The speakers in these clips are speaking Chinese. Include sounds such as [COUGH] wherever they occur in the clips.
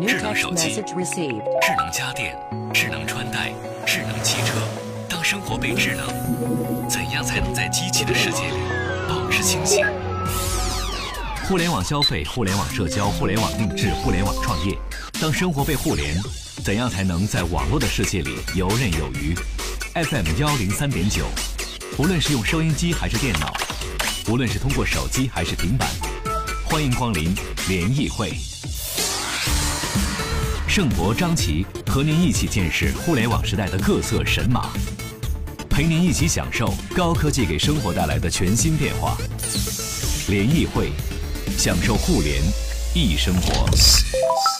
智能手机.智能家电、智能穿戴、智能汽车。当生活被智能，怎样才能在机器的世界里保持清醒？互联网消费、互联网社交、互联网定制、互联网创业。当生活被互联，怎样才能在网络的世界里游刃有余？FM 幺零三点九，无论是用收音机还是电脑，无论是通过手机还是平板，欢迎光临联谊会。盛博、张琪和您一起见识互联网时代的各色神马，陪您一起享受高科技给生活带来的全新变化。联谊会，享受互联易生活。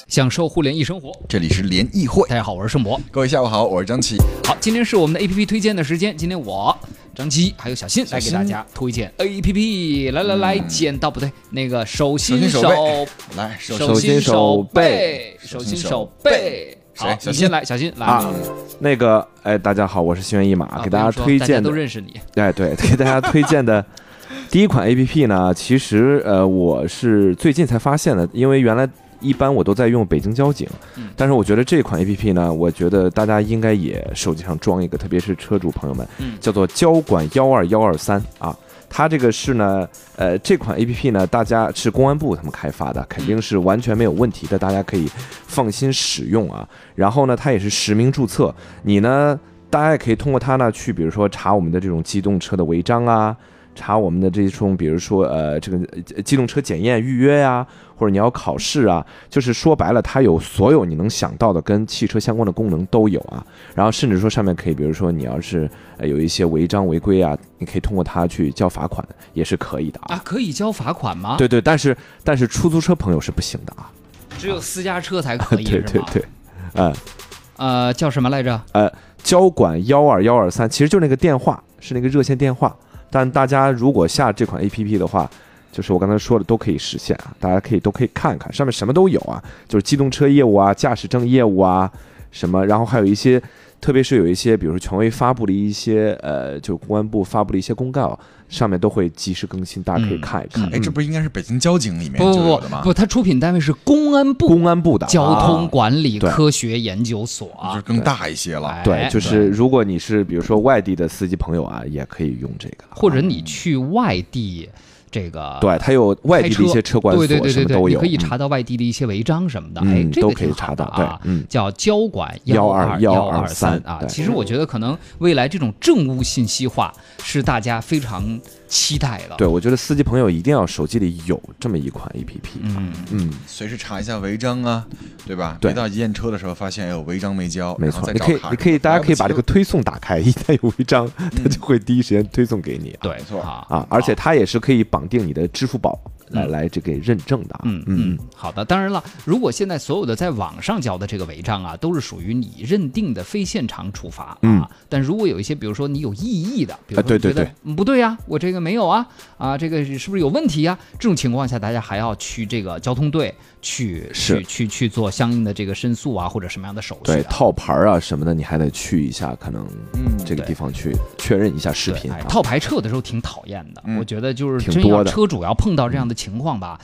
享受互联易生活。这里是联谊会，大家好，我是盛博。各位下午好，我是张琪。好，今天是我们的 A P P 推荐的时间。今天我张琪还有小新来给大家推荐 A P P。来来来，剪刀不对，那个手心手来手手心手手背。背，手心手背。好你先来，小新来。啊。那个，哎，大家好，我是心猿意马，啊给大家推荐的，都认识你。哎，对，[LAUGHS] 给大家推荐的第一款 A P P 呢，其实呃，我是最近才发现的，因为原来一般我都在用北京交警，嗯但是我觉得这款 A P P 呢，我觉得大家应该也手机上装一个，特别是车主朋友们，嗯叫做交管幺二幺二三啊。它这个是呢，呃，这款 A P P 呢，大家是公安部他们开发的，肯定是完全没有问题的，大家可以放心使用啊。然后呢，它也是实名注册，你呢，大家也可以通过它呢去，比如说查我们的这种机动车的违章啊，查我们的这种，比如说呃这个呃机动车检验预约呀、或者你要考试啊，就是说白了，它有所有你能想到的跟汽车相关的功能都有啊。然后甚至说上面可以，比如说你要是呃有一些违章违规啊，你可以通过它去交罚款，也是可以的啊。啊，可以交罚款吗？，对对，但是但是出租车朋友是不行的啊。只有私家车才可以，[LAUGHS] 对？对对，呃呃，叫什么来着？呃，交管幺二幺二三，其实就是那个电话，是那个热线电话。但大家如果下这款 A P P 的话，就是我刚才说的都可以实现啊，大家可以都可以看看，上面什么都有啊，就是机动车业务啊、驾驶证业务啊什么，然后还有一些，特别是有一些，比如说权威发布的一些，呃，就公安部发布的一些公告，上面都会及时更新，大家可以看一看。哎，这不应该是北京交警里面不不就有的吗？不不，它出品单位是公安部公安部的交通啊管理科学研究所啊就是。更大一些了。哎对，就是如果你是比如说外地的司机朋友啊，也可以用这个，或者你去外地这个对，它有外地的一些车管所对对对对对，你可以嗯查到外地的一些违章什么的，嗯哎，这个都可以查到啊，嗯叫交管幺二幺二三啊。其实我觉得可能未来这种政务信息化是大家非常期待了。对，我觉得司机朋友一定要手机里有这么一款 A P P，嗯，嗯，随时查一下违章啊，对吧？对。别到验车的时候发现哎有违章没交，没错，你可以你可以大家可以把这个推送打开，[LAUGHS] 一旦有违章，它就会第一时间推送给你啊。对，没错。啊啊，而且它也是可以绑定你的支付宝来嗯来这个认证的啊。嗯嗯，好的。当然了，如果现在所有的在网上交的这个违章啊，都是属于你认定的非现场处罚啊。嗯但如果有一些，比如说你有异议的，比如啊对对说觉得、嗯不对呀、我这个没有啊，啊，这个是不是有问题呀、这种情况下，大家还要去这个交通队去去去去做相应的这个申诉啊，或者什么样的手续、啊。对，套牌儿啊什么的，你还得去一下，可能这个地方去确认一下视频啊。套牌车有的时候挺讨厌的，嗯我觉得就是真要挺多的车主要碰到这样的情况吧，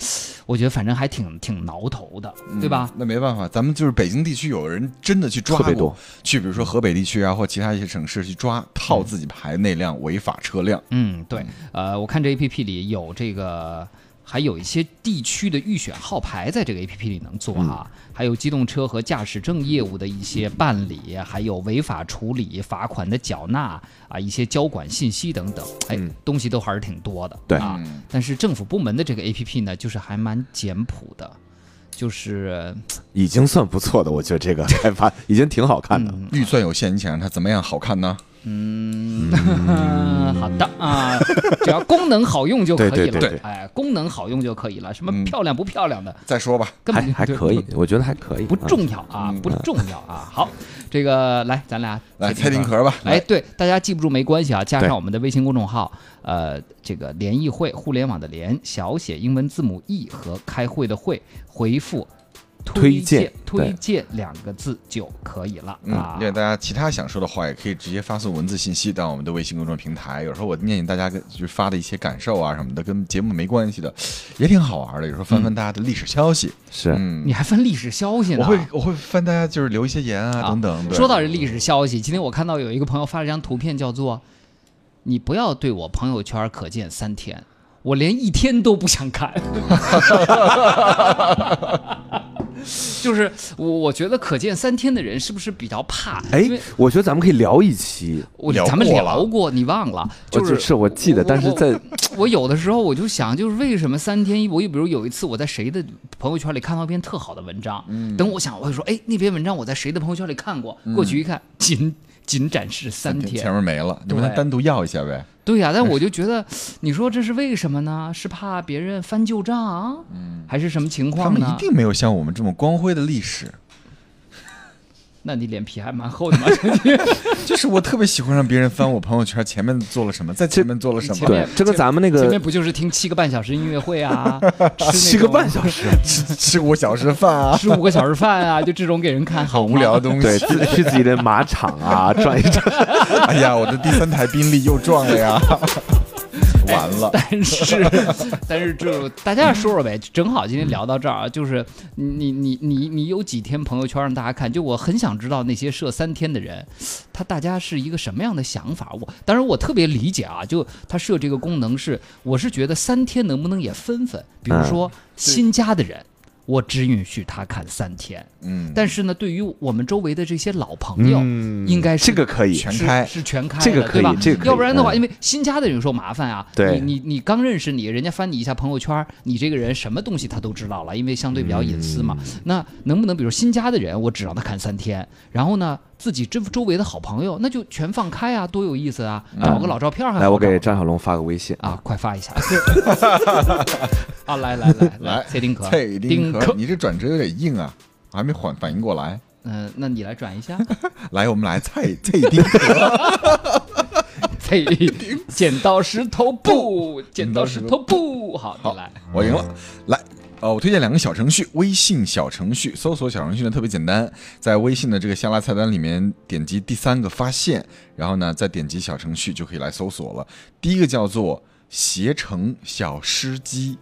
我觉得反正还挺挺挠头的，对吧？嗯那没办法，咱们就是北京地区有人真的去抓过特别多，去比如说河北地区啊或其他一些城市去抓套自己牌那辆违法车辆。嗯，对，呃，我看这 A P P 里有这个，还有一些地区的预选号牌在这个 A P P 里能做哈、嗯还有机动车和驾驶证业务的一些办理，还有违法处理、罚款的缴纳啊，一些交管信息等等，哎，嗯东西都还是挺多的，对啊。嗯但是政府部门的这个 A P P 呢，就是还蛮简朴的，就是已经算不错的，我觉得这个开发已经挺好看的。嗯预算有限，你想让它怎么样好看呢？嗯，好的啊，只要功能好用就可以了。对对对对。哎，功能好用就可以了，什么嗯。漂亮不漂亮的，再说吧，根本还还可以，我觉得还可以，不啊重要啊，嗯。不重要啊。好，这个来，咱俩来猜听壳吧。哎，对，大家记不住没关系啊，加上我们的微信公众号，呃，这个联谊会，互联网的联，小写英文字母 e 和开会的会，回复推荐荐推荐两个字就可以了嗯啊，。另外大家其他想说的话，也可以直接发送文字信息到我们的微信公众平台。有时候我念念大家跟就发的一些感受啊什么的，跟节目没关系的，也挺好玩的。有时候翻翻大家的历史消息，是嗯你，还翻历史消息呢？我会我会翻大家就是留一些言啊啊等等。说到这历史消息，今天我看到有一个朋友发了一张图片，叫做“你不要对我朋友圈可见三天”，我连一天都不想看。[LAUGHS] [LAUGHS] 就是我，我觉得可见三天的人是不是比较怕？哎，我觉得咱们可以聊一期。聊我咱们聊过，你忘了？我就是是我记得，但是在我有的时候我就想，就是为什么三天一？我比如有一次我在谁的朋友圈里看到一篇特好的文章，嗯等我想我就说，哎，那篇文章我在谁的朋友圈里看过？过去一看，仅仅展示三天前天。面没了，你们对单独要一下呗。对呀、但 [LAUGHS] 我就觉得，你说这是为什么呢？是怕别人翻旧账，嗯，还是什么情况呢？他们一定没有像我们这么光辉的历史。那你脸皮还蛮厚的嘛？[LAUGHS] [LAUGHS] 就是我特别喜欢让别人翻我朋友圈前面做了什么，在前面做了什么，前面对，这跟咱们那个前面不就是听七个半小时音乐会啊，[LAUGHS] 吃七个半小时，吃吃五小时饭啊，吃五个小时饭啊，就这种给人看好无聊的东对，西。自去自己的马场啊转一转。哎呀，我的第三台宾利又撞了呀，完了。[LAUGHS] 但是，但是就大家说说呗，正好今天聊到这儿啊，就是你你你你有几天朋友圈让大家看？就我很想知道那些设三天的人，他大家是一个什么样的想法？我当然我特别理解啊，就他设这个功能是，我是觉得三天能不能也分分？比如说新加的人。我只允许他看三天，嗯，但是呢，对于我们周围的这些老朋友，嗯。应该是这个可以，全开是全开的，这个可以？这个要不然的话，嗯。因为新加的人说麻烦啊，对。你你你刚认识你，人家翻你一下朋友圈，你这个人什么东西他都知道了，因为相对比较隐私嘛。嗯。那能不能比如新加的人，我只让他看三天，然后呢，自己周周围的好朋友，那就全放开啊，多有意思啊！找个老照片还来，我给张小龙发个微信。啊，快发一下。[LAUGHS] 啊！来来来来蔡丁壳，蔡丁壳壳，，你这转折有点硬啊，我还没缓反应过来。嗯，那你来转一下。[LAUGHS] 来，我们来蔡蔡丁壳，[LAUGHS] 嘿，[LAUGHS] 剪刀石头布，剪刀石头布，好，你好来。我赢了。来，呃，我推荐两个小程序，微信小程序，搜索小程序呢特别简单，在微信的这个下拉菜单里面点击第三个发现，然后呢再点击小程序就可以来搜索了。第一个叫做携程小诗机。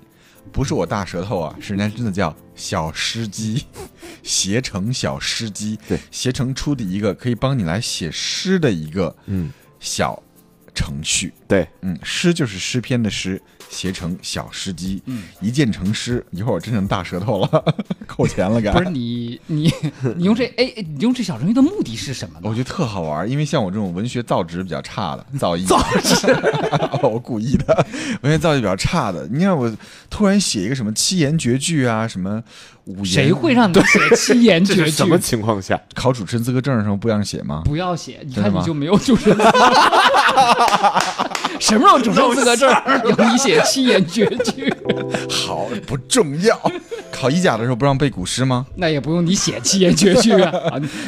不是我大舌头啊，是人家真的叫小诗机，[LAUGHS] 携程小诗机。对，携程出的一个可以帮你来写诗的一个嗯，小程序。对，嗯，诗就是诗篇的诗，写成小诗集，嗯，一键成诗。一会儿我真成大舌头了，扣钱了，该不是你你你用这哎，哎你用这小程序的目的是什么呢？我觉得特好玩，因为像我这种文学造诣比较差的，造诣造诣，[LAUGHS] 我故意的，文学造诣比较差的。你看我突然写一个什么七言绝句啊，什么五言，谁会让你写七言绝句？什么情况下？考主持人资格证的时候不让写吗？不要写，你看你就没有主持人资格。什么时候主持人资格证要你写七言绝句？好，不重要。考一甲的时候不让背古诗吗？那也不用你写七言绝句啊！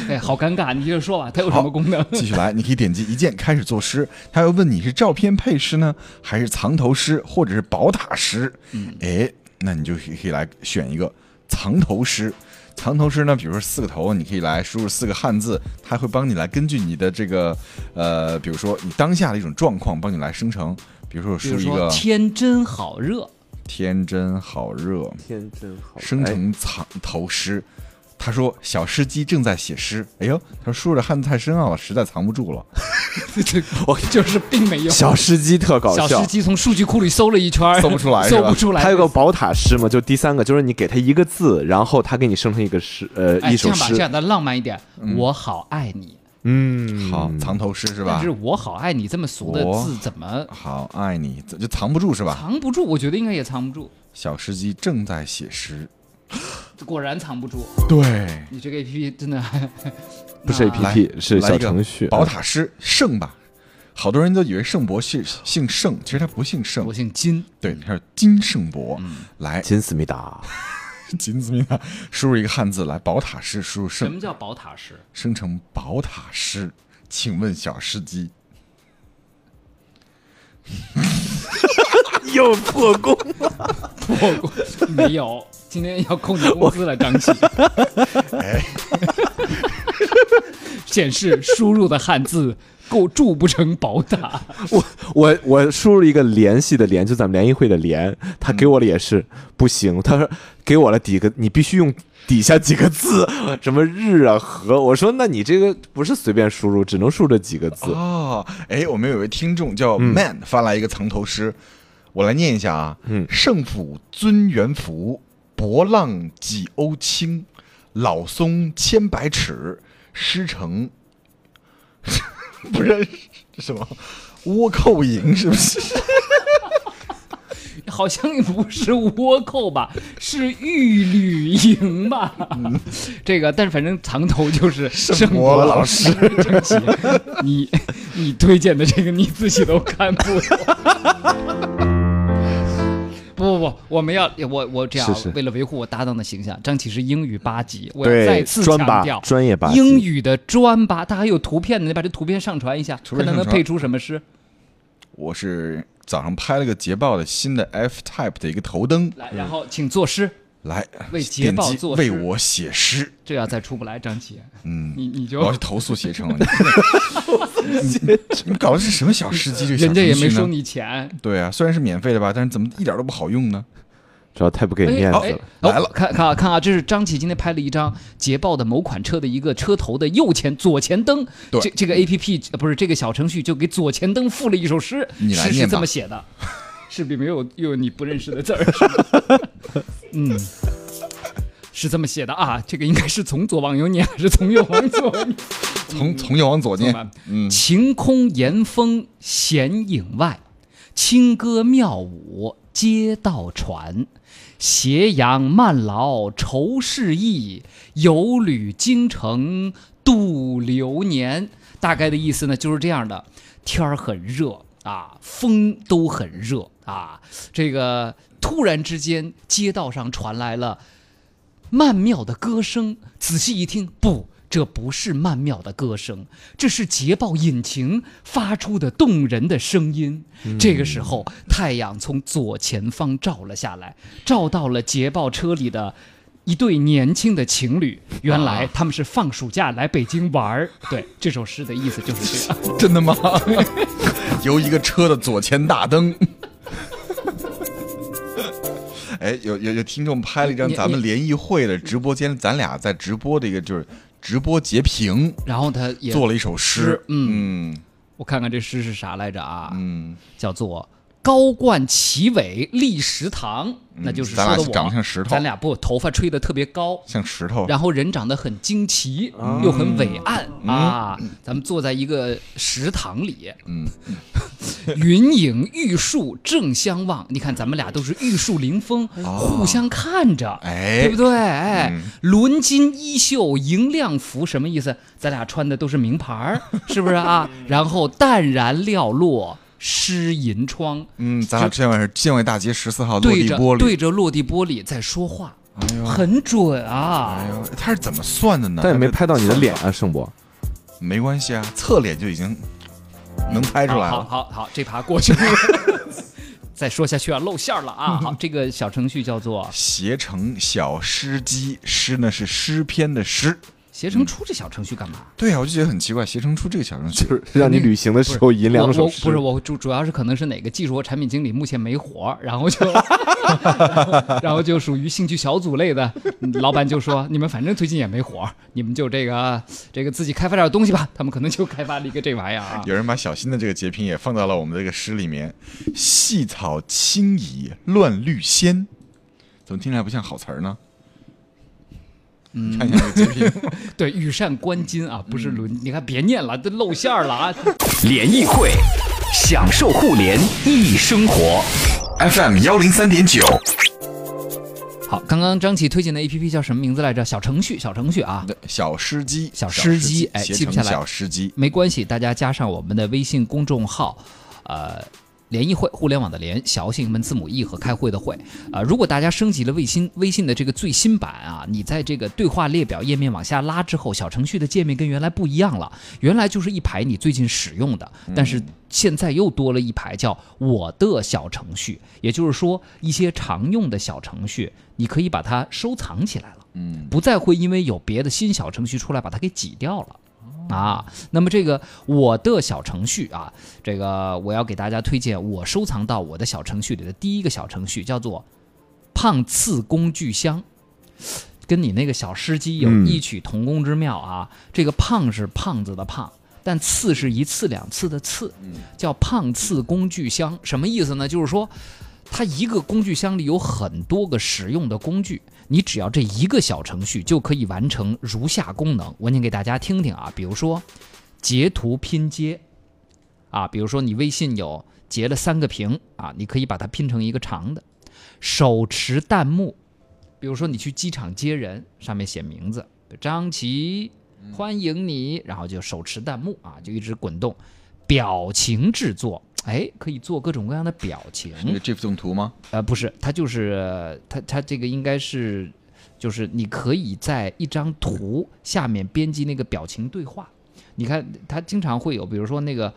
哎，好尴尬，你接着说吧，它有什么功能？继续来，你可以点击一键开始作诗。他要问你是照片配诗呢，还是藏头诗，或者是宝塔诗？嗯，哎，那你就可以来选一个藏头诗。藏头诗呢，比如说四个头，你可以来输入四个汉字，它会帮你来根据你的这个呃，比如说你当下的一种状况，帮你来生成。比如说我输一个天真好热，天真好热，天真好，生成藏头诗。他说小诗机正在写诗。哎呦，他说叔叔的汉字太深奥了，实在藏不住了。[LAUGHS] 我就是并没有。小诗机特搞笑小司。机从数据库里搜了一圈，搜不出来 [LAUGHS] 搜不出来。还有个宝塔诗嘛，就第三个，就是你给他一个字，然后他给你生成一个诗，呃，哎，一首这样吧，这诗。样咱浪漫一点，我好爱你，嗯，好，藏头诗是吧但是？我好爱你这么俗的我字怎么好爱你，就藏不住是吧？藏不住？我觉得应该也藏不住，小诗机正在写诗，果然藏不住。对，你这个 A P P 真的 [LAUGHS] 不是 APP，是小来一个程序。宝塔诗圣吧，好多人都以为圣博姓姓圣，其实他不姓圣我，姓金，对，他是金圣博。嗯来，金思密达，[LAUGHS] 金思密达，输入一个汉字来，宝塔诗，输入圣，什么叫宝塔诗？生成宝塔诗。请问小司机，[LAUGHS] 又破功了破功。没有，今天要扣你工资了，张琪。显示输入的汉字构筑不成宝塔。我我我输入一个联系的联，就咱们联谊会的联，他给我的也是不行，他说给我了几个，你必须用底下几个字，什么日啊和，我说那你这个不是随便输入，只能输这几个字。哦，哎，我们有位听众叫 Man 发来一个藏头诗，我来念一下啊。嗯圣府尊元福，博浪几欧轻，老松千百尺，师承不认识什么倭寇营是不是？[LAUGHS] 好像不是倭寇吧，是玉旅营吧？这个，但是反正藏头就是圣博博老师。你你推荐的这个你自己都看不懂。[LAUGHS] 不不不，我们要我我这样，是是。为了维护我搭档的形象，张启是英语八级，我要再，次专八强调，专业八级。英语的专八，它还有图片呢，你把这图片上传一下，看他能配出什么诗。我是早上拍了个捷豹的新的 F Type 的一个头灯，来，然后请作诗，来为捷豹作诗为我写诗。这要再出不来，张琪，嗯，你你就我要去投诉携程了。[LAUGHS] 你你搞的是什么小司机？这人家也没收你钱。对啊，虽然是免费的吧，但是怎么一点都不好用呢？主要太不给哎面子哎了。哦来了看看啊看啊，这是张琪今天拍了一张捷豹的某款车的一个车头的右前左前灯，对这这个 A P P 呃不是这个小程序就给左前灯附了一首诗，你来念吧这么写的，是里面有又有你不认识的字儿，[LAUGHS] 嗯。是这么写的啊，这个应该是从左往右念还是从右往左念？[LAUGHS] 从从右往左念嗯，晴空岩峰显影外，清歌妙舞街道传。斜阳慢劳愁事意，游旅京城度流年。大概的意思呢，就是这样的：天儿很热啊，风都很热啊。这个突然之间，街道上传来了曼妙的歌声，仔细一听，不，这不是曼妙的歌声，这是捷豹引擎发出的动人的声音。这个时候，太阳从左前方照了下来，照到了捷豹车里的。一对年轻的情侣，原来他们是放暑假来北京玩儿。对，这首诗的意思就是这样。[LAUGHS] 真的吗？[LAUGHS] 由一个车的左前大灯。哎，有有有听众拍了一张咱们联谊会的直播间，咱俩在直播的一个就是直播截屏，然后他也做了一首诗诗。嗯我看看这诗是啥来着啊？嗯，叫做“高冠齐尾立石堂”，那就是说的咱俩长。像石头咱，俩不头发吹得特别高，像石头。然后人长得很惊奇，啊又很伟岸、啊。咱们坐在一个食堂里，嗯，[LAUGHS] 云影玉树正相望。你看，咱们俩都是玉树临风，互相看着，哎，对不对？哎嗯，纶巾衣袖迎亮服，什么意思？咱俩穿的都是名牌儿，是不是啊？[LAUGHS] 然后淡然寥落湿银窗，嗯，咱俩今晚是建外大街十四号落地玻璃。对着落地玻璃在说话，哎呦，很准啊。哎呦，他是怎么算的呢？但也没拍到你的脸啊，盛博。没关系啊，侧脸就已经能拍出来好了。好好，这趴过去了。再说下去啊，露馅儿了啊！[LAUGHS] 好，这个小程序叫做携程小诗机，诗呢是诗篇的诗。携程出这小程序干嘛？对啊，我就觉得很奇怪，携程出这个小程序，就是 [LAUGHS] 让你旅行的时候吟两我首诗。不是我主主要是可能是哪个技术和产品经理目前没活儿，然后就 [LAUGHS] [LAUGHS] 然后就属于兴趣小组类的，老板就说你们反正最近也没活儿，你们就这个这个自己开发点东西吧。他们可能就开发了一个这玩意儿啊。有人把小新的这个截屏也放到了我们的这个诗里面。细草轻移乱绿鲜，怎么听起来不像好词儿呢？嗯，看一下这个截屏，[LAUGHS] 对，羽扇纶巾啊，不是轮。你看，别念了，都露馅儿了啊。联谊会，享受互联易生活。FM 幺零三点九，好，刚刚张琪推荐的 A P P 叫什么名字来着？小程序，小程序啊。小诗机，小诗机哎记不下来小诗机，没关系，大家加上我们的微信公众号，呃，联谊会，互联网的联，小写英文字母 E 和开会的会啊、如果大家升级了微信微信的这个最新版啊，你在这个对话列表页面往下拉之后，小程序的界面跟原来不一样了。原来就是一排你最近使用的，但是现在又多了一排叫我的小程序，也就是说一些常用的小程序，你可以把它收藏起来了。嗯，不再会因为有别的新小程序出来把它给挤掉了。啊，那么这个我的小程序啊，这个我要给大家推荐我收藏到我的小程序里的第一个小程序，叫做胖次工具箱，跟你那个小司机有嗯异曲同工之妙啊。这个胖是胖子的胖，但次是一次两次的次，叫胖次工具箱，什么意思呢？就是说。它一个工具箱里有很多个使用的工具，你只要这一个小程序就可以完成如下功能。我念给大家听听啊，比如说截图拼接啊，比如说你微信有截了三个屏啊，你可以把它拼成一个长的。手持弹幕，比如说你去机场接人，上面写名字张琪，欢迎你，然后就手持弹幕啊，就一直滚动。表情制作，哎，可以做各种各样的表情。那个 GIF 动图吗？呃，不是，它就是它它这个应该是，就是你可以在一张图下面编辑那个表情对话。你看，它经常会有，比如说那个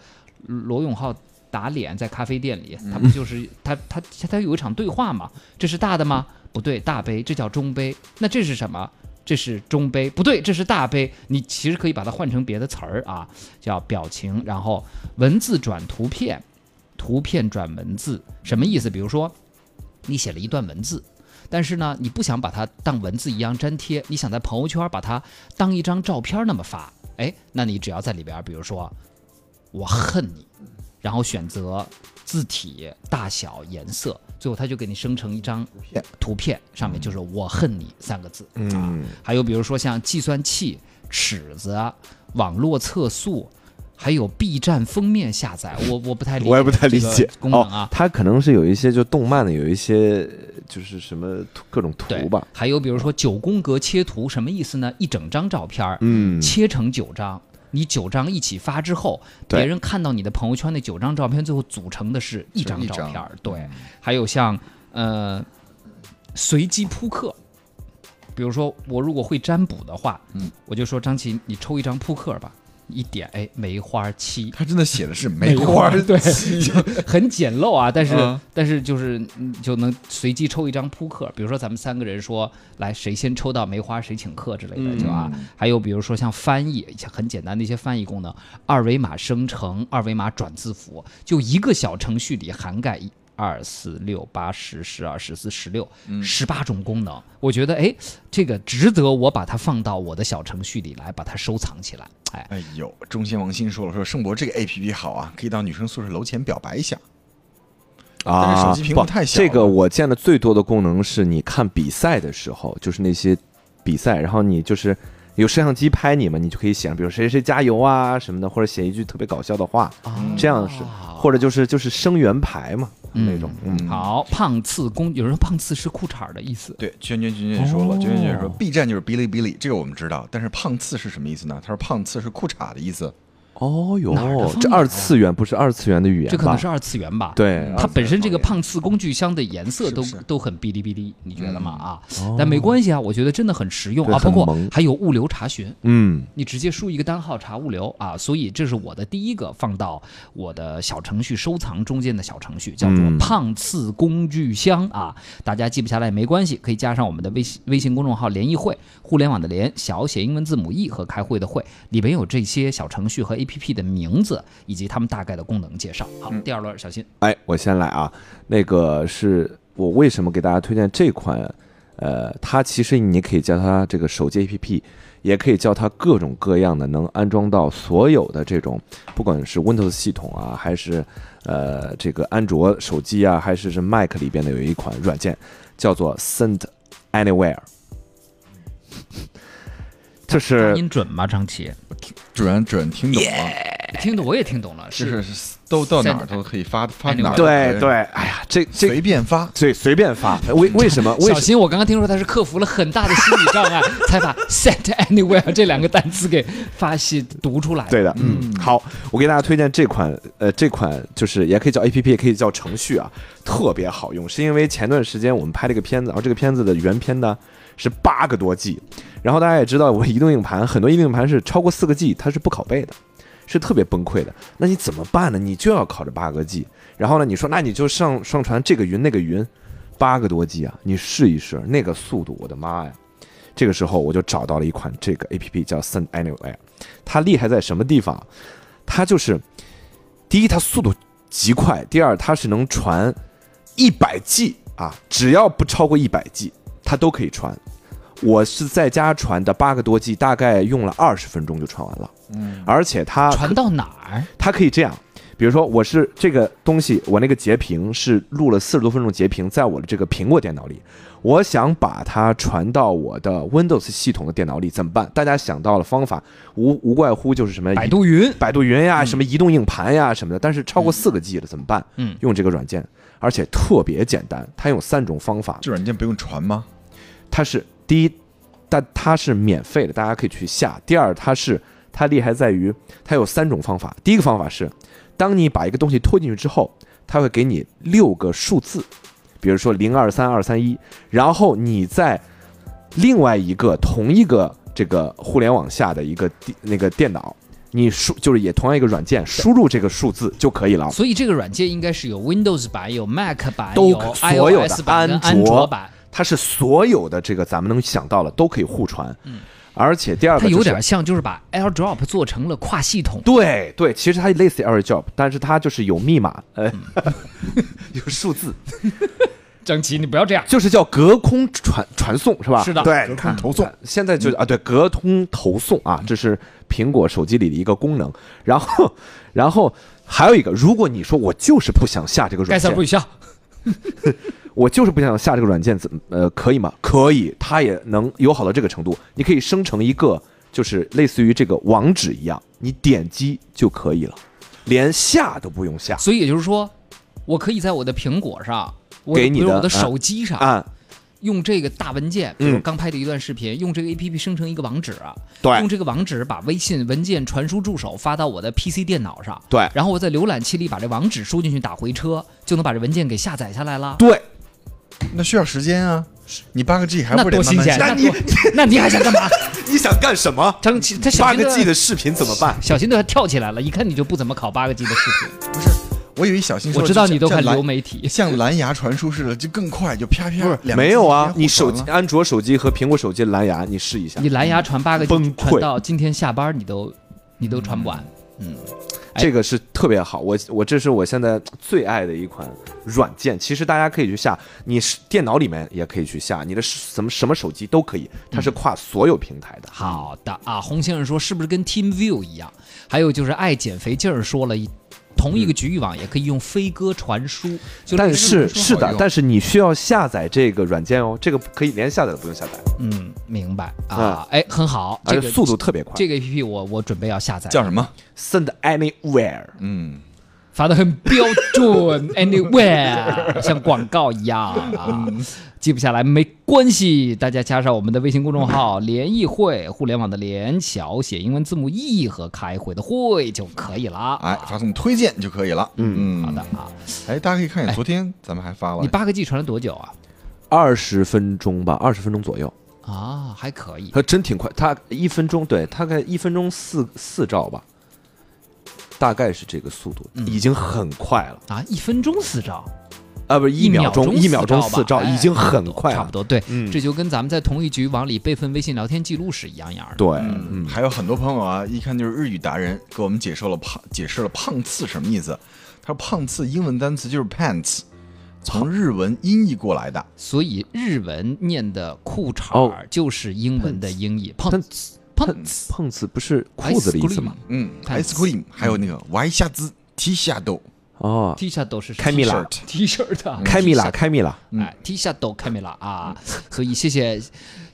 罗永浩打脸在咖啡店里，他不就是他他他有一场对话嘛？这是大的吗？不对，大杯，这叫中杯。那这是什么？这是中杯，不对，这是大杯。你其实可以把它换成别的词儿啊，叫表情，然后文字转图片，图片转文字，什么意思？比如说，你写了一段文字，但是呢，你不想把它当文字一样粘贴，你想在朋友圈把它当一张照片那么发，哎，那你只要在里边，比如说，我恨你，然后选择字体、大小、颜色，最后它就给你生成一张图片，上面就是“我恨你”三个字。啊嗯，还有比如说像计算器、尺子、网络测速，还有 B 站封面下载，我我不太理解，我也不太理解功能啊哦。。它可能是有一些就动漫的，有一些就是什么各种图吧。还有比如说九宫格切图，什么意思呢？一整张照片儿嗯，切成九张，你九张一起发之后，别人看到你的朋友圈那九张照片，最后组成的是一张照片儿。对，还有像呃随机扑克，比如说我如果会占卜的话，嗯，我就说张琪，你抽一张扑克吧。一点，哎，梅花七，他真的写的是 [LAUGHS] 梅花对就，很简陋啊，但是、嗯。但是就是嗯就能随机抽一张扑克，比如说咱们三个人说来谁先抽到梅花谁请客之类的，就啊，还有比如说像翻译，像很简单的一些翻译功能，二维码生成、二维码转字符，就一个小程序里涵盖一。二四六八十十二十四十六十八种功能，我觉得哎，这个值得我把它放到我的小程序里来，把它收藏起来。哎，哎呦，中心王鑫说了，说盛博这个 A P P 好啊，可以到女生宿舍楼前表白一下。但是啊，手机屏幕不太小了这个我见的最多的功能是，你看比赛的时候，就是那些比赛，然后你就是有摄像机拍你嘛，你就可以写上，比如谁谁加油啊什么的，或者写一句特别搞笑的话，这样是，或者就是就是声援牌嘛那种，嗯，好，胖次公，有人说胖次是裤衩的意思。对，娟娟娟娟说了，哦娟娟娟说 B 站就是哔哩哔哩，这个我们知道，但是胖次是什么意思呢？他说胖次是裤衩的意思。哦哟这二次元不是二次元的语言？这可能是二次元吧？，对，它本身这个胖次工具箱的颜色都都很哔哩哔哩，你觉得吗？嗯啊，哦但没关系啊，我觉得真的很实用啊，包括很萌还有物流查询。嗯，你直接输一个单号查物流啊，所以这是我的第一个放到我的小程序收藏中间的小程序，叫做嗯胖次工具箱啊。大家记不下来也没关系，可以加上我们的微信微信公众号“联谊会”，互联网的联，小写英文字母 E 和开会的会，里边有这些小程序和 APP 的名字以及它们大概的功能介绍。好，第二轮小新，哎，我先来啊，那个是我为什么给大家推荐这款？呃，它其实你可以叫它这个手机 APP，也可以叫它各种各样的能安装到所有的这种，不管是 Windows 系统啊，还是呃这个安卓手机啊，还是是 Mac 里边的有一款软件叫做 Send Anywhere，这是音准吗？张琪？主人准听懂了，听懂我也听懂了，就是。是都到哪儿都可以发发哪儿，对对，哎呀，这这随便发。对随便发，为为什么？为小新，我刚刚听说他是克服了很大的心理障碍，[LAUGHS] 才把 set anywhere 这两个单词给发系读出来。对的，嗯，好，我给大家推荐这款，呃，这款就是也可以叫 A P P，也可以叫程序啊，特别好用，是因为前段时间我们拍了一个片子，然后这个片子的原片呢是八个多 G，然后大家也知道，我移动硬盘很多移动硬盘是超过四个 G，它是不拷贝的。是特别崩溃的，那你怎么办呢？你就要考这八个 G，然后呢，你说那你就上上传这个云那个云，八个多 G 啊，你试一试那个速度，我的妈呀！这个时候我就找到了一款这个 A P P 叫 Send Anywhere，它厉害在什么地方？它就是第一，它速度极快；第二，它是能传一百 G 啊，只要不超过一百 G，它都可以传。我是在家传的八个多 G，大概用了二十分钟就传完了。嗯，而且它传到哪儿？它可以这样，比如说我是这个东西，我那个截屏是录了四十多分钟截屏，在我的这个苹果电脑里，我想把它传到我的 Windows 系统的电脑里，怎么办？大家想到了方法，无无怪乎就是什么百度云。百度云呀，什么移动硬盘呀什么的，但是超过四个 G 了怎么办？嗯用这个软件，而且特别简单，它有三种方法，这软件不用传吗？它是第一，但它是免费的，大家可以去下。第二，它是它厉害在于它有三种方法。第一个方法是，当你把一个东西拖进去之后，它会给你六个数字，比如说零二三二三一，然后你在另外一个同一个这个互联网下的一个地那个电脑，你输就是也同样一个软件输入这个数字就可以了。所以这个软件应该是有 Windows 版、有 Mac 版、都有 iOS 版跟安卓版。它是所有的这个咱们能想到的都可以互传，嗯，而且第二个、就是、它有点像，就是把 AirDrop 做成了跨系统。对对，其实它类似于 AirDrop，但是它就是有密码，呃，[LAUGHS] 有数字，张琪，你不要这样。就是叫隔空传传送，是吧？是的对，隔空看投送现在就啊，对，隔空投送啊，这是苹果手机里的一个功能。然后，然后还有一个，如果你说我就是不想下这个软件盖塞不，许笑。[LAUGHS] 我就是不想下这个软件，怎么呃可以吗？可以，它也能友好到这个程度。你可以生成一个就是类似于这个网址一样，你点击就可以了，连下都不用下。所以也就是说，我可以在我的苹果上，我给你的我的啊手机上，啊，用这个大文件，比如嗯刚拍的一段视频，用这个 A P P 生成一个网址，对用这个网址把微信文件传输助手发到我的 P C 电脑上，对然后我在浏览器里把这网址输进去，打回车，就能把这文件给下载下来了。对，那需要时间啊，你八个 G 还不得多新鲜！慢慢下那你 [LAUGHS] 那你还想干嘛？[LAUGHS] 你想干什么？张琪，他八个 G 的视频怎么办？小心的跳起来了，一看你就不怎么考八个 G 的视频。不是，我以为小新我知道你都看流媒体，[LAUGHS] 像蓝牙传输似的，就更快，就啪啪。不是没有啊你手机安卓手机和苹果手机蓝牙，你试一下。你蓝牙传八个 G 崩溃传到今天下班，你都你都传不完。哎这个是特别好，我我这是我现在最爱的一款软件。其实大家可以去下，你是电脑里面也可以去下，你的什么什么手机都可以，它是跨所有平台的。好的啊，洪先生说是不是跟 TeamView 一样？还有就是爱减肥劲儿说了一。同一个局域网也可以用飞鸽传输，就但是是的，但是你需要下载这个软件哦，这个可以连下载都不用下载，嗯，明白啊啊，哎，很好，而且这个速度特别快。这个 APP 我我准备要下载，叫什么？Send anywhere，嗯，发的很标准，[LAUGHS] Anywhere 像广告一样啊，记不下来没关系，大家加上我们的微信公众号“联谊会”，互联网的联，小写英文字母 E 和开会的会就可以了。哎，发送推荐就可以了。嗯好的。啊，哎，大家可以看一下，昨天咱们还发了你，八个 G 传了多久啊？二十分钟吧，二十分钟左右，啊，还可以。它真挺快，它一分钟对，大概一分钟四四兆吧，大概是这个速度，已经很快了。啊，一分钟四兆，啊，不是一秒钟一秒钟四兆，已经哎很快了。差不多。对，嗯这就跟咱们在同一局往里备份微信聊天记录是一样样的。对，还有很多朋友啊，一看就是日语达人，给我们解释了胖解释了胖次什么意思。他说胖次英文单词就是 pants，从日文音译过来的。所以日文念的裤衩就是英文的音译，胖但子碰瓷。不是裤子的意思吗？嗯，ice cream，还有那个 Y 下子 T 下豆，哦，T 下都是开米拉 T 恤的开米拉，开米拉，哎，T 下都开米拉啊！所以谢谢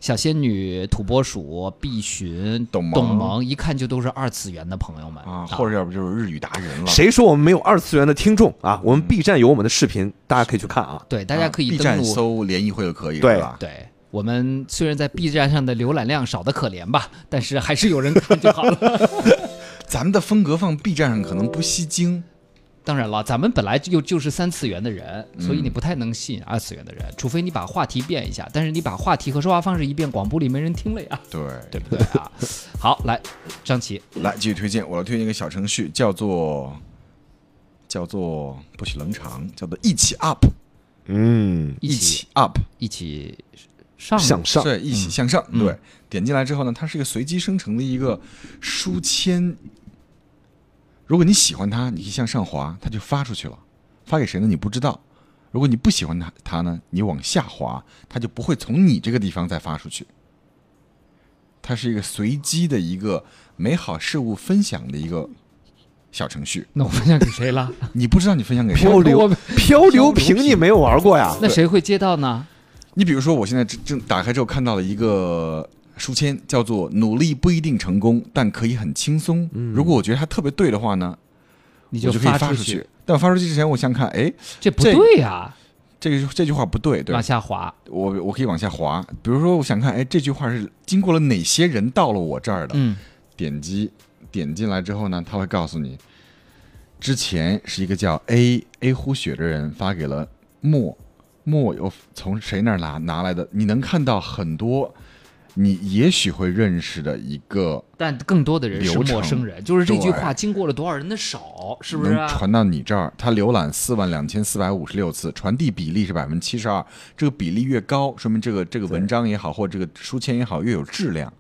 小仙女、土拨鼠、碧寻、董萌。董萌，一看就都是二次元的朋友们。啊，或者要不就是日语达人了。谁说我们没有二次元的听众啊？我们 B 站有我们的视频，大家可以去看啊。对，大家可以登录。站搜联谊会就可以，对。吧？对我们虽然在 B 站上的浏览量少的可怜吧，但是还是有人看就好了。[LAUGHS] 咱们的风格放 B 站上可能不吸睛，当然了，咱们本来就就是三次元的人，所嗯以你不太能吸引二次元的人，除非你把话题变一下。但是你把话题和说话方式一变，广播里没人听了呀，[LAUGHS] 对对不对啊？好，来，张琪，来继续推荐，我要推荐一个小程序，叫做叫做不许冷场，叫做一起 up，嗯，一起起 up，一起上向上，对，一起向上。嗯对，点进来之后呢，它是一个随机生成的一个书签。如果你喜欢它，你可以向上滑，它就发出去了。发给谁呢？你不知道。如果你不喜欢它，它呢，你往下滑，它就不会从你这个地方再发出去。它是一个随机的一个美好事物分享的一个小程序。那我分享给谁了？[LAUGHS] 你不知道你分享给谁？漂流我漂流瓶你没有玩过呀？那谁会接到呢？你比如说，我现在正正打开之后看到了一个书签，叫做“努力不一定成功，但可以很轻松”。如果我觉得它特别对的话呢，你我就可以发发出去。但我发出去之前，我想看，哎，这不对呀，这个这句话不对，对往下滑。我我可以往下滑。比如说，我想看，哎，这句话是经过了哪些人到了我这儿的？嗯，点击点进来之后呢，他会告诉你，之前是一个叫 A A 呼雪的人发给了莫，莫又从谁那儿拿拿来的？你能看到很多你也许会认识的一个，但更多的人是陌生人，就是这句话经过了多少人的手，是不是传到你这儿。他浏览四万两千四百五十六次，传递比例是百分之七十二。这个比例越高，说明这个这个文章也好，或这个书签也好，越有质量。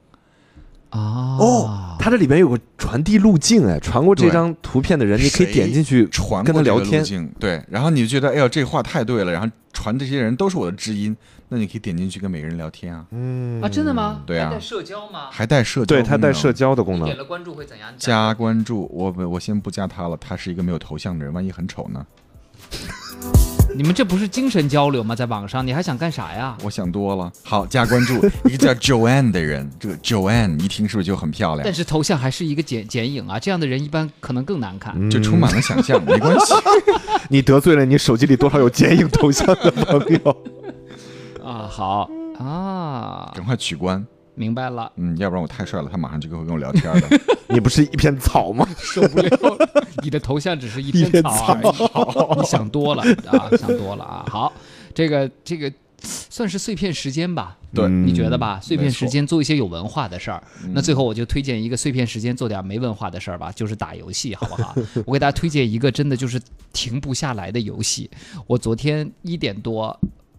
啊哦，它这里边有个传递路径，哎，传过这张图片的人，你可以点进去传跟他聊天路。径，对，然后你就觉得，哎呦，这话太对了，然后传这些人都是我的知音，那你可以点进去跟每个人聊天啊，嗯啊，真的吗？对啊还带社交吗？还带社交，对，它带社，交的功能点。了关注会怎样？加关注，我我先不加他了，他是一个没有头像的人，万一很丑呢？[LAUGHS] 你们这不是精神交流吗？在网上，你还想干啥呀？我想多了。好，加关注 [LAUGHS] 一个叫 Joanne 的人，这个 Joanne 一听是不是就很漂亮但？是头像还是一个剪剪影啊，这样的人一般可能更难看。嗯就充满了想象，没关系。[LAUGHS] 你得罪了你手机里多少有剪影头像的朋友？啊，好啊，赶快取关，明白了，嗯，要不然我太帅了，他马上就会跟我聊天的。[LAUGHS] 你不是一片草吗？受不了了。[LAUGHS] 你的头像只是一片草而已，你想多了啊，想多了啊。好，这个这个算是碎片时间吧。对嗯你觉得吧？碎片时间做一些有文化的事儿。那最后我就推荐一个碎片时间做点没文化的事儿吧，就是打游戏，好不好？[LAUGHS] 我给大家推荐一个真的就是停不下来的游戏。我昨天一点多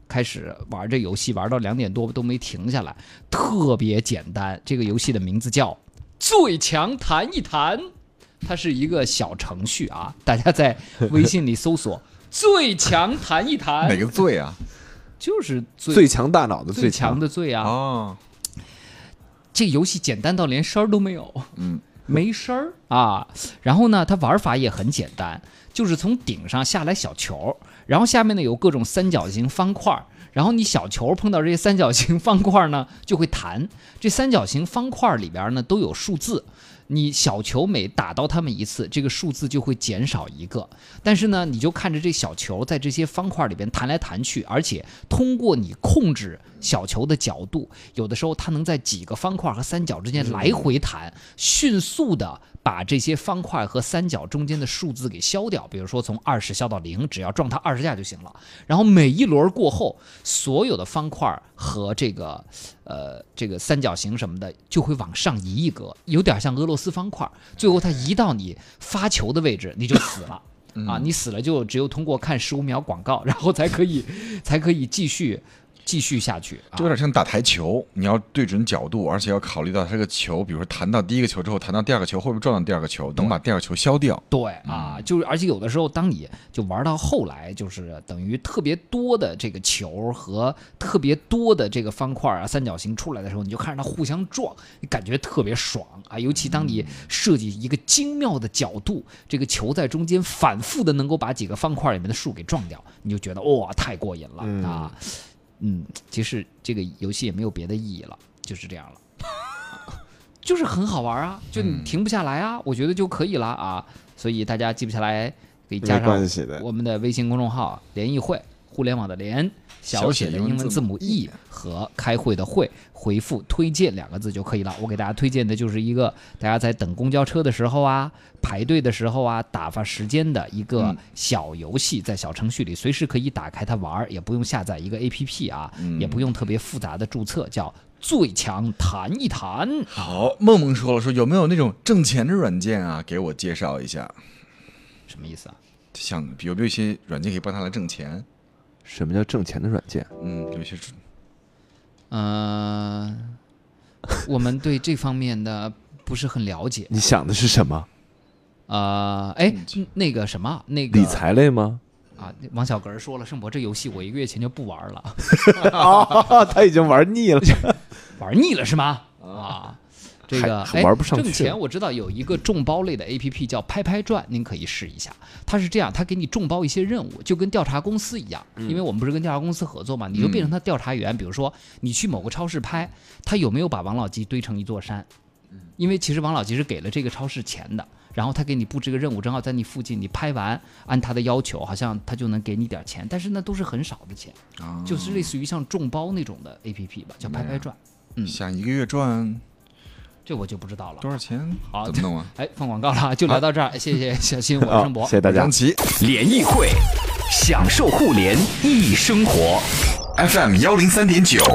开始玩这游戏，玩到两点多都没停下来，特别简单。这个游戏的名字叫《最强谈一谈》，它是一个小程序啊，大家在微信里搜索“最强谈一谈 [LAUGHS] 哪”，个最啊？就是最最强大脑的最强强的最啊。哦，这个游戏简单到连声儿都没有，嗯，没声儿啊。然后呢，它玩法也很简单，就是从顶上下来小球，然后下面呢有各种三角形、方块，然后你小球碰到这些三角形、方块呢就会弹。这三角形、方块里边呢都有数字。你小球每打到他们一次，这个数字就会减少一个。但是呢，你就看着这小球在这些方块里边弹来弹去，而且通过你控制小球的角度，有的时候它能在几个方块和三角之间来回弹，迅速的把这些方块和三角中间的数字给消掉。比如说从二十消到零，只要撞它二十下就行了。然后每一轮过后，所有的方块和这个呃这个三角形什么的就会往上移一格，有点像俄罗斯方块。最后它移到你发球的位置，你就死了。啊，你死了就只有通过看十五秒广告，然后才可以才可以继续继续下去。啊这有点像打台球，你要对准角度，而且要考虑到它这个球，比如说弹到第一个球之后，弹到第二个球会不会撞到第二个球，能把第二个球消掉。对啊，就是而且有的时候，当你就玩到后来，就是等于特别多的这个球和特别多的这个方块啊、三角形出来的时候，你就看着它互相撞，你感觉特别爽啊！尤其当你设计一个精妙的角度，这个球在中间反复的能够把几个方块里面的数给撞掉，你就觉得哇、太过瘾了啊！嗯，其实这个游戏也没有别的意义了，就是这样了。[LAUGHS] 就是很好玩啊，就你嗯停不下来啊，我觉得就可以了啊。所以大家记不下来，可以加上我们的微信公众号“联谊会”，互联网的联，小写的英文字母 e 和开会的会，回复“推荐”两个字就可以了。我给大家推荐的就是一个大家在等公交车的时候啊，排队的时候啊，打发时间的一个嗯小游戏，在小程序里随时可以打开它玩儿，也不用下载一个 APP 啊，嗯也不用特别复杂的注册，叫“最强谈一谈”。好，梦梦说了，说有没有那种挣钱的软件啊？给我介绍一下。什么意思啊？像有没有一些软件可以帮他来挣钱？什么叫挣钱的软件？嗯，有一些嗯、我们对这方面的不是很了解。你想的是什么？呃，哎，那个什么，那个理财类吗？啊，王小格说了，盛博这游戏我一个月前就不玩了，啊，[LAUGHS] 他已经玩腻了。[LAUGHS] 玩腻了是吗？啊，这个哎还玩不上去挣钱我知道有一个众包类的 A P P 叫拍拍转，您可以试一下。它是这样，它给你众包一些任务，就跟调查公司一样，因为我们不是跟调查公司合作嘛，你就变成他调查员。比如说你去某个超市拍，他有没有把王老吉堆成一座山？因为其实王老吉是给了这个超市钱的，然后他给你布置个任务，正好在你附近，你拍完按他的要求，好像他就能给你点钱，但是那都是很少的钱，啊，就是类似于像众包那种的 A P P 吧，叫拍拍转，嗯想一个月赚这我就不知道了多。少钱？好怎么弄啊？[LAUGHS] 哎，放广告了，[LAUGHS] 就聊到这儿，谢谢 [LAUGHS] 小新，我是博谢。谢大家张琪联谊会，享受互联易生活。FM 幺零三点九